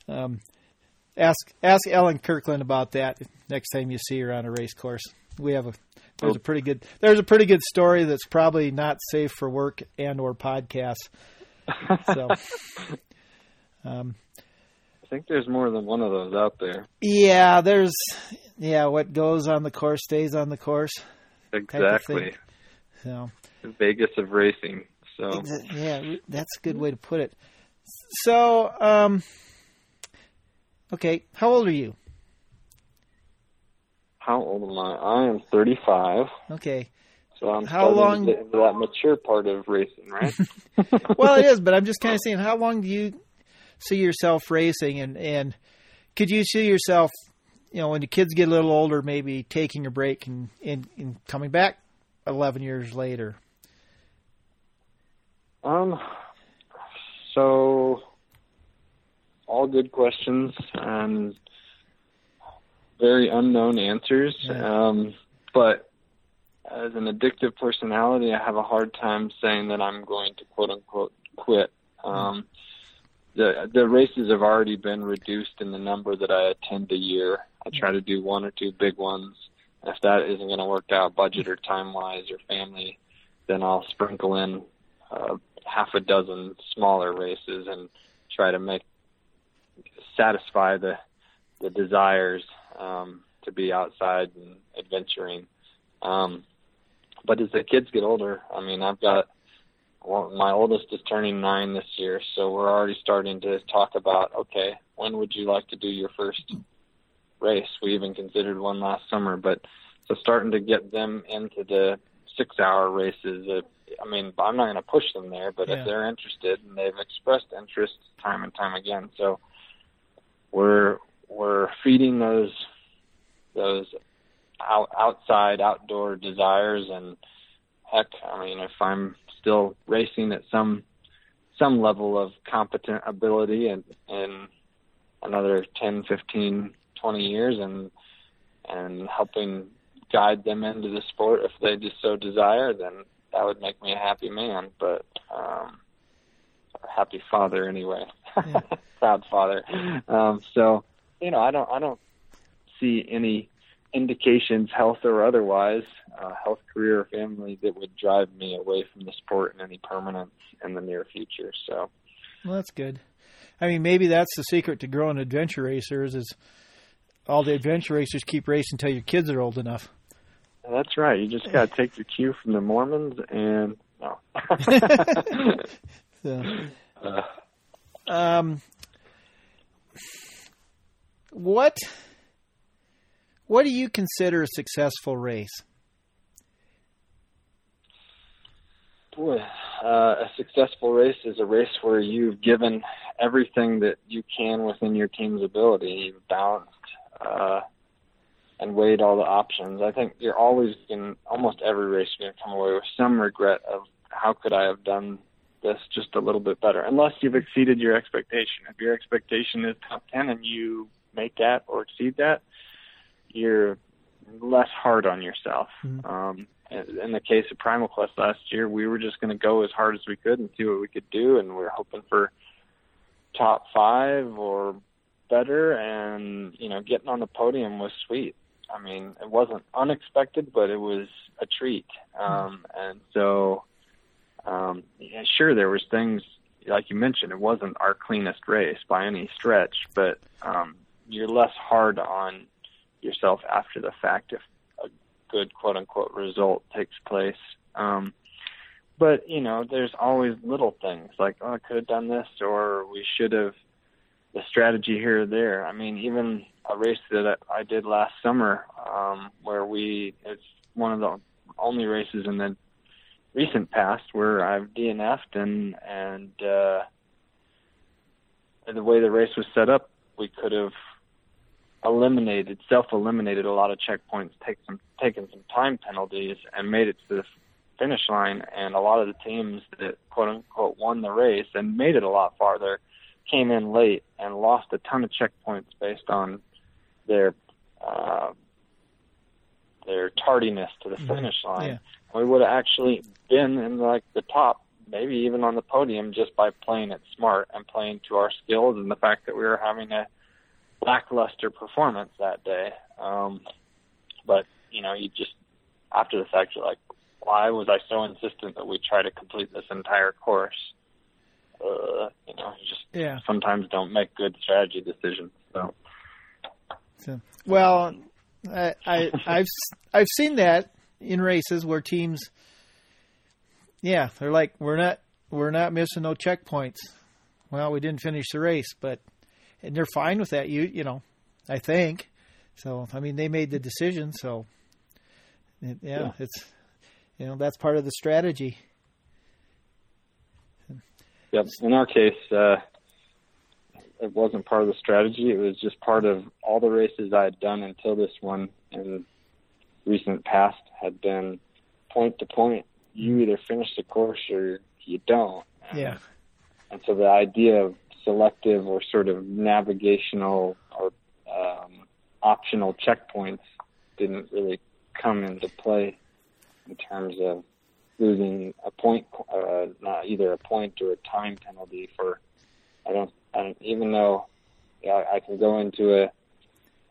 um, ask ask Ellen Kirkland about that next time you see her on a race course. We have a there's a pretty good there's a pretty good story that's probably not safe for work and or podcasts. [laughs] So, um, I think there's more than one of those out there. yeah, there's yeah, what goes on the course stays on the course. Exactly. So, Vegas of racing. So yeah, that's a good way to put it. So, um, okay, how old are you? how old am I? I am 35. Okay. So I'm How long- into that mature part of racing, right? [laughs] [laughs] well, it is, but I'm just kind of saying, how long do you see yourself racing, and and could you see yourself, you know, when the kids get a little older, maybe taking a break and and, and coming back 11 years later? Um, so all good questions and very unknown answers. Yeah. Um, but as an addictive personality, I have a hard time saying that I'm going to quote unquote quit. Um, the the races have already been reduced in the number that I attend a year. I try to do one or two big ones. If that isn't going to work out, budget or time wise or family, then I'll sprinkle in uh, half a dozen smaller races and try to make satisfy the the desires um, to be outside and adventuring. Um, but as the kids get older, I mean, I've got well, my oldest is turning nine this year, so we're already starting to talk about okay, when would you like to do your first race? We even considered one last summer, but so starting to get them into the six-hour races. Uh, I mean, I'm not going to push them there, but Yeah. if they're interested and they've expressed interest time and time again, so we're we're feeding those those out, outside outdoor desires and heck i mean if i'm still racing at some some level of competent ability and in another 10 15 20 years and and helping guide them into the sport if they just so desire then that would make me a happy man but um a happy father anyway Yeah. [laughs] proud father um so you know i don't i don't see any indications, health or otherwise, uh, health, career, or family, that would drive me away from the sport in any permanence in the near future. So, Well, that's good. I mean, maybe that's the secret to growing adventure racers is all the adventure racers keep racing until your kids are old enough. That's right. You just got to take your cue from the Mormons and no. [laughs] So, uh, um, what what do you consider a successful race? boy, uh, a successful race is a race where you've given everything that you can within your team's ability. You've balanced uh, and weighed all the options. I think you're always in almost every race you're going to come away with some regret of how could I have done this just a little bit better, unless you've exceeded your expectation. If your expectation is top 10 and you make that or exceed that, you're less hard on yourself. Mhm. Um, in the case of Primal Quest last year, we were just going to go as hard as we could and see what we could do, and we are hoping for top five or better. And you know, getting on the podium was sweet. I mean, it wasn't unexpected, but it was a treat. Um, and so, um, yeah, sure, there was things like you mentioned. It wasn't our cleanest race by any stretch, but um, you're less hard on yourself after the fact if a good quote unquote result takes place. Um, but you know, there's always little things like, oh, I could have done this, or we should have the strategy here or there. I mean, even a race that I did last summer, um, where we it's one of the only races in the recent past where I've DNF'd and and uh, the way the race was set up, we could have eliminated, self-eliminated a lot of checkpoints, take some, taken some time penalties, and made it to the finish line. And a lot of the teams that quote unquote won the race and made it a lot farther came in late and lost a ton of checkpoints based on their uh, their tardiness to the Mhm. finish line. Yeah. We would have actually been in like the top, maybe even on the podium, just by playing it smart and playing to our skills and the fact that we were having a lackluster performance that day. Um, but you know, you just after the fact, you're like, why was I so insistent that we try to complete this entire course? Uh, you know, you just Yeah. sometimes don't make good strategy decisions. So So, well, I, I I've I've seen that in races where teams, yeah, they're like we're not we're not missing no checkpoints. Well, we didn't finish the race, but and they're fine with that. You you know, I think. So I mean, they made the decision. So yeah, Yeah. it's you know that's part of the strategy. Yep. In our case, uh, it wasn't part of the strategy. It was just part of all the races I had done until this one in recent past had been point to point. You either finish the course or you don't. And, Yeah. And so the idea of selective or sort of navigational or um, optional checkpoints didn't really come into play in terms of losing a point, uh, not either a point or a time penalty for. I don't. I don't even though yeah, I can go into a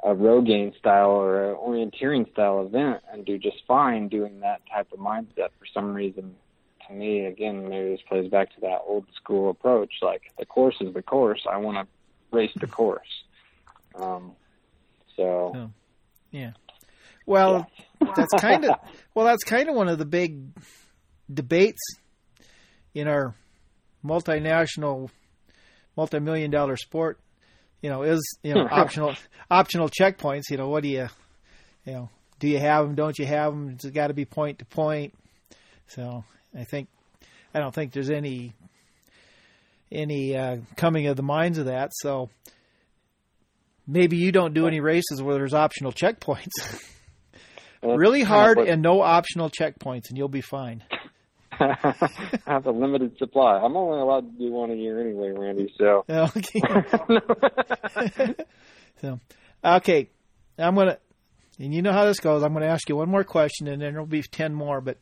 a Rogaine style or a orienteering style event and do just fine doing that type of mindset. For some reason, to me, again, maybe this plays back to that old school approach. Like the course is the course. I want to race the course. Um, So, oh. yeah. Well, yeah. that's kind of [laughs] well, that's kind of one of the big debates in our multinational, multi-million dollar sport. You know, is you know [laughs] optional optional checkpoints. You know, what do you, you know, do you have them? Don't you have them? It's got to be point to point. So I think I don't think there's any any uh, coming of the minds of that. So maybe you don't do any races where there's optional checkpoints. [laughs] really hard and no optional checkpoints, and you'll be fine. [laughs] I have a limited supply. I'm only allowed to do one a year anyway, Randy. So okay. [laughs] so okay, I'm gonna, and you know how this goes. I'm gonna ask you one more question, and then there'll be ten more. But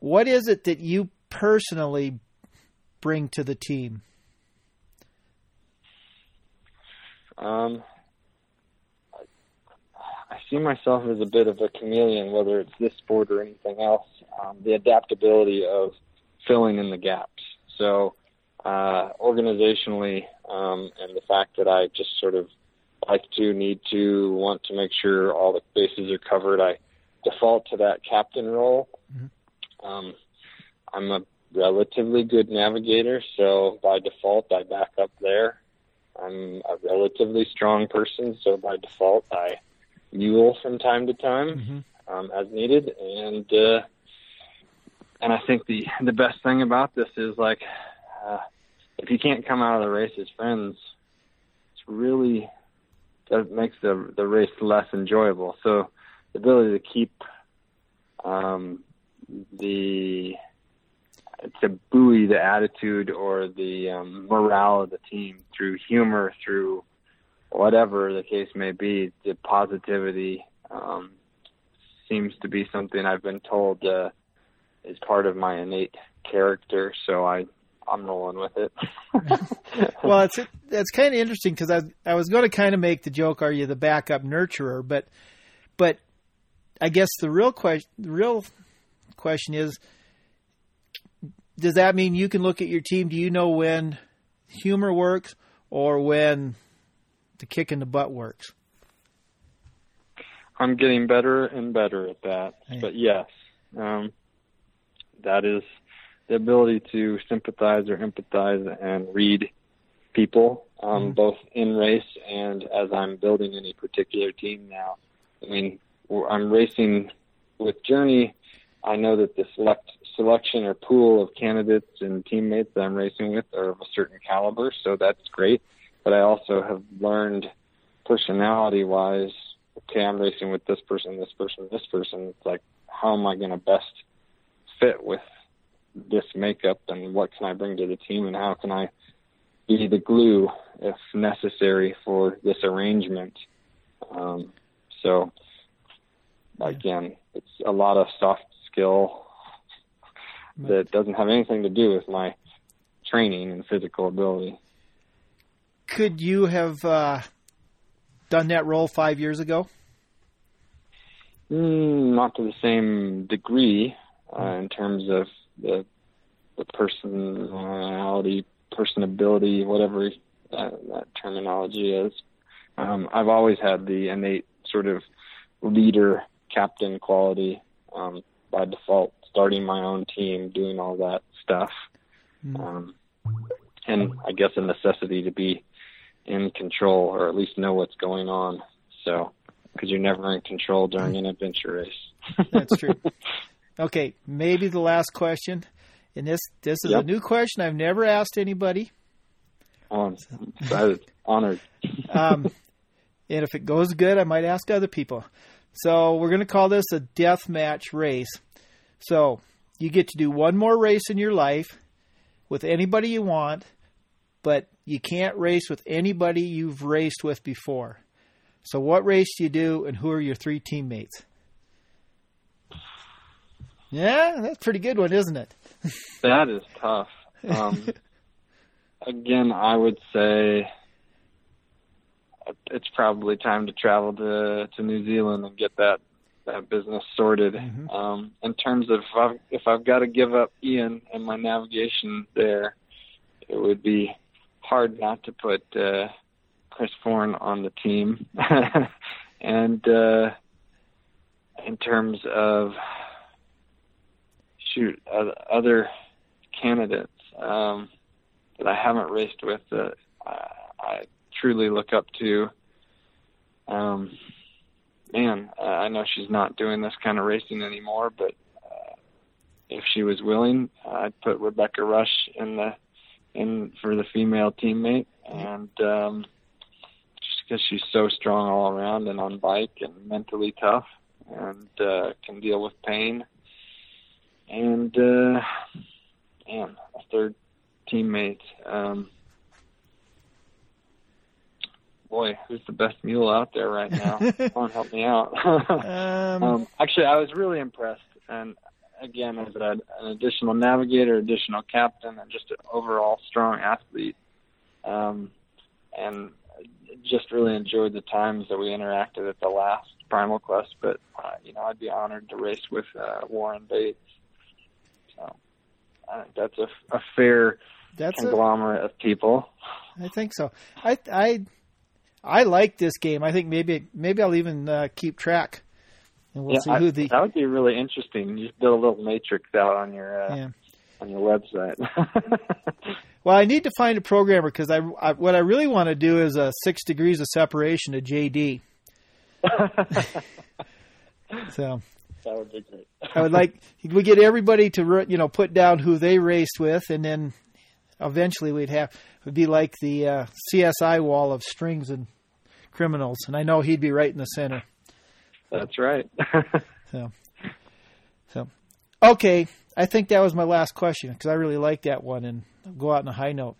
what is it that you personally bring to the team? Um, see myself as a bit of a chameleon, whether it's this sport or anything else. Um, the adaptability of filling in the gaps. So, uh, organizationally, um, and the fact that I just sort of like to, need to, want to make sure all the bases are covered, I default to that captain role. Mm-hmm. Um, I'm a relatively good navigator, so by default, I back up there. I'm a relatively strong person, so by default, I mule from time to time mm-hmm. um, as needed. And uh, and I think the the best thing about this is like uh, if you can't come out of the race as friends, it's really that makes the the race less enjoyable. So the ability to keep um, the to buoy the attitude or the um, morale of the team through humor, through whatever the case may be, the positivity um, seems to be something I've been told uh, is part of my innate character. So I I'm rolling with it. [laughs] well, it's that's kind of interesting because I I was going to kind of make the joke, "Are you the backup nurturer?" But but I guess the real question the real question is, does that mean you can look at your team? Do you know when humor works or when the kick in the butt works? I'm getting better and better at that. Hey. But yes, um, that is the ability to sympathize or empathize and read people, um, mm-hmm. both in race and as I'm building any particular team now. I mean, I'm racing with Journey. I know that the select selection or pool of candidates and teammates that I'm racing with are of a certain caliber, so that's great but I also have learned personality wise, okay, I'm racing with this person, this person, this person. It's like, how am I going to best fit with this makeup and what can I bring to the team and how can I be the glue if necessary for this arrangement. Um, so again, it's a lot of soft skill that doesn't have anything to do with my training and physical ability could you have uh, done that role five years ago? Mm, not to the same degree uh, in terms of the the personality, personability, whatever that, that terminology is. Um, I've always had the innate sort of leader, captain quality um, by default, starting my own team, doing all that stuff. Mm. Um, and I guess a necessity to be in control or at least know what's going on. So, because you're never in control during an adventure race. [laughs] That's true. Okay, maybe the last question, and this this is yep. a new question I've never asked anybody. On, honored. um, and if it goes good, I might ask other people. So we're going to call this a death match race. So you get to do one more race in your life with anybody you want but you can't race with anybody you've raced with before. So, what race do you do, and who are your three teammates? Yeah, that's a pretty good one, isn't it? [laughs] that is tough. Um, [laughs] again, I would say it's probably time to travel to to New Zealand and get that that business sorted. Mm-hmm. Um, in terms of if I've, if I've got to give up Ian and my navigation there, it would be hard not to put uh, Chris Forne on the team, [laughs] and uh, in terms of shoot other candidates um, that I haven't raced with that I, I truly look up to. Um, man, uh, I know she's not doing this kind of racing anymore, but uh, if she was willing, uh, I'd put Rebecca Rusch in the in for the female teammate, and um, just because she's so strong all around and on bike and mentally tough and uh, can deal with pain. And uh, man, a third teammate. Um, boy, who's the best mule out there right now? [laughs] Come on, help me out. [laughs] um, um, actually, I was really impressed, and again, as a, an additional navigator, additional captain, and just an overall strong athlete, um, and just really enjoyed the times that we interacted at the last Primal Quest. But uh, you know, I'd be honored to race with uh, Warren Bates. So I think that's a, a fair that's conglomerate a, of people. I think so. I I I like this game. I think maybe maybe I'll even uh, keep track, and we'll yeah, see who the. That would be really interesting. You just build a little matrix out on your uh, yeah. on your website. [laughs] well, I need to find a programmer because I, I, what I really want to do is a six degrees of separation to JD. [laughs] so that would be great. I would like we get everybody to you know put down who they raced with, and then eventually we'd have would be like the uh, CSI wall of strings and criminals, and I know he'd be right in the center. That's right. [laughs] so, so okay. I think that was my last question because I really like that one and go out on a high note.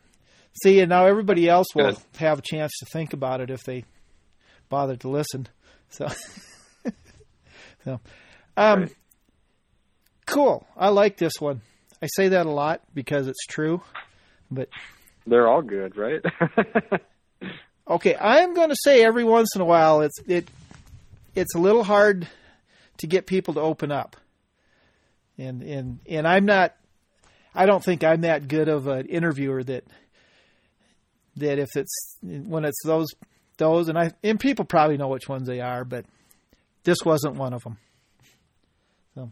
See, and now everybody else will Good. have a chance to think about it if they bother to listen. So, [laughs] so, um, right. cool. I like this one. I say that a lot because it's true, but they're all good, right? [laughs] okay, I'm going to say every once in a while it's it it's a little hard to get people to open up, and and and I'm not. I don't think I'm that good of an interviewer that that if it's when it's those those and I and people probably know which ones they are, but this wasn't one of them. So,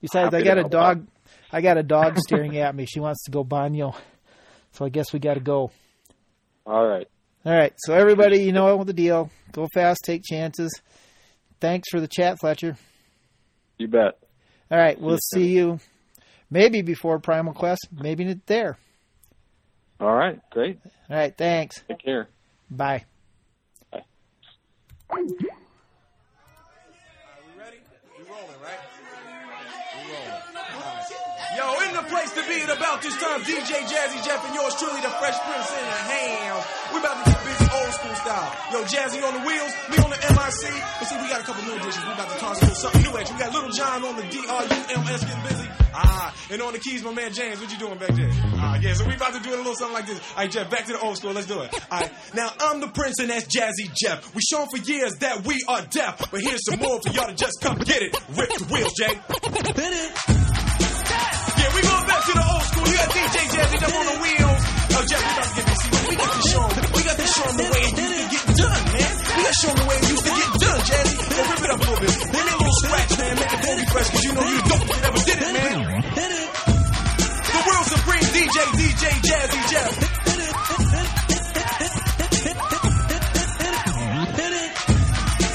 besides, I got a dog. I got a dog staring at me. She wants to go banyo. So I guess we got to go. All right. All right. So everybody, you know the deal. Go fast, take chances. Thanks for the chat, Fletcher. You bet. All right. We'll see you maybe before Primal Quest, maybe there. All right. Great. All right. Thanks. Take care. Bye. Bye. Yo, in the place to be at about this time, DJ Jazzy Jeff and yours truly, the Fresh Prince in the ham. We about to get busy old school style. Yo, Jazzy on the wheels, me on the MIC. But see, we got a couple new additions. We about to toss a little something new at you. We got Little John on the D-R-U-M-S getting busy. Ah, and on the keys, my man James. What you doing back there? Ah, yeah, so we about to do a little something like this. All right, Jeff, back to the old school. Let's do it. All right, now I'm the Prince and that's Jazzy Jeff. We shown for years that we are deaf, but here's some more for y'all to just come get it. Rip the wheels, Jay. Hit it we going back to the old school. You got DJ Jazzy up on the wheels. Him the way it used to get done, Jazzy. Then rip it up a little bit. Then a little scratch, man. Make it very fresh, cause you know you don't ever did it, man. The DJ, DJ Jazzy Jeff.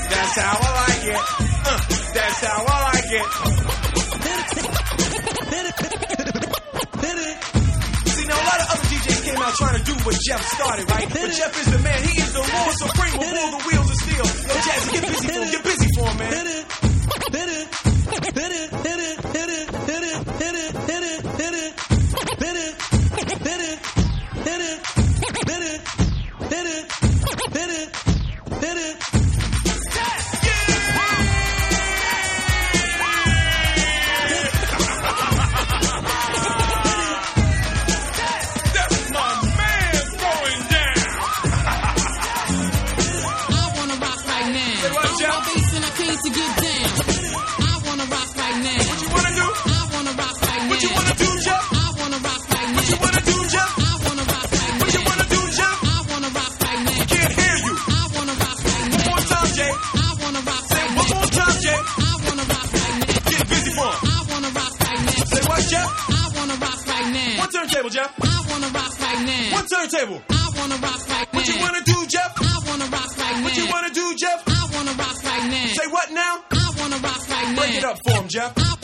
That's how I like it. Uh, that's how I like it. See, now a lot of other DJs came out trying to do what Jeff started, right? But Jeff is the man. He is the Lord Supreme with all the wheels what now? I wanna rock right Break now. Break it up for him, Jeff. I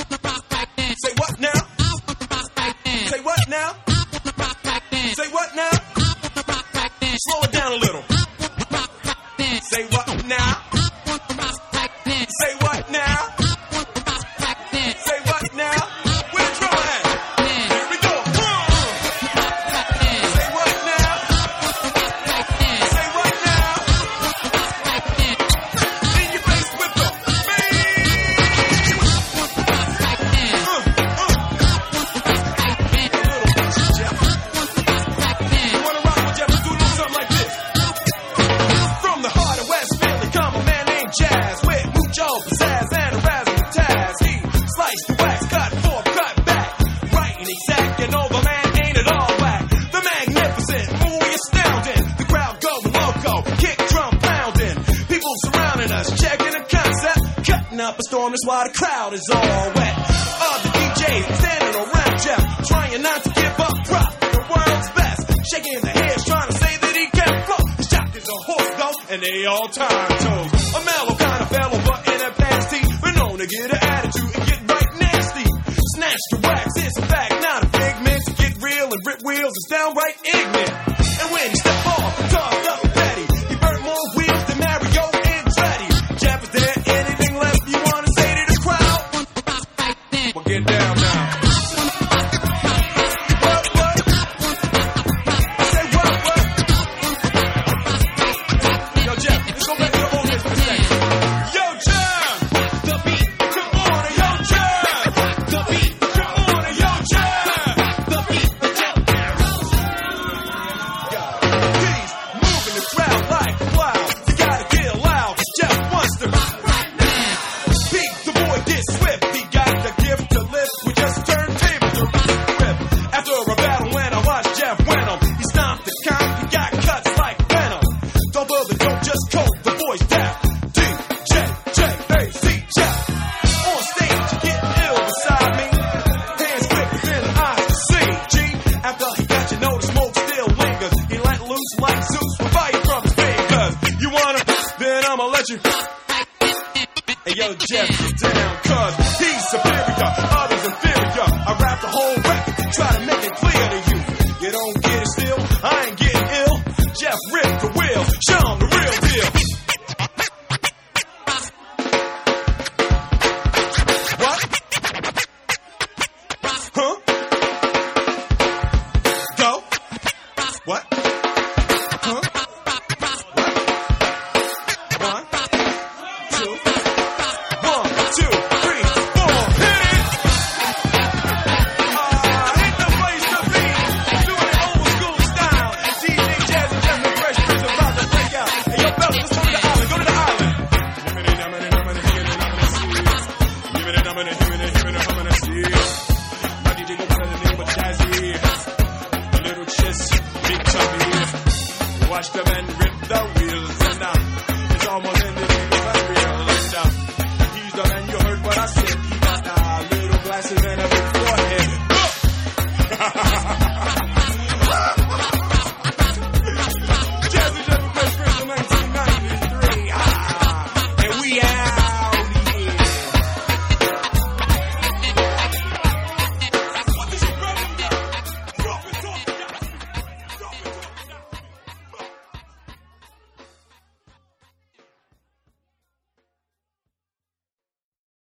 all time. this swift.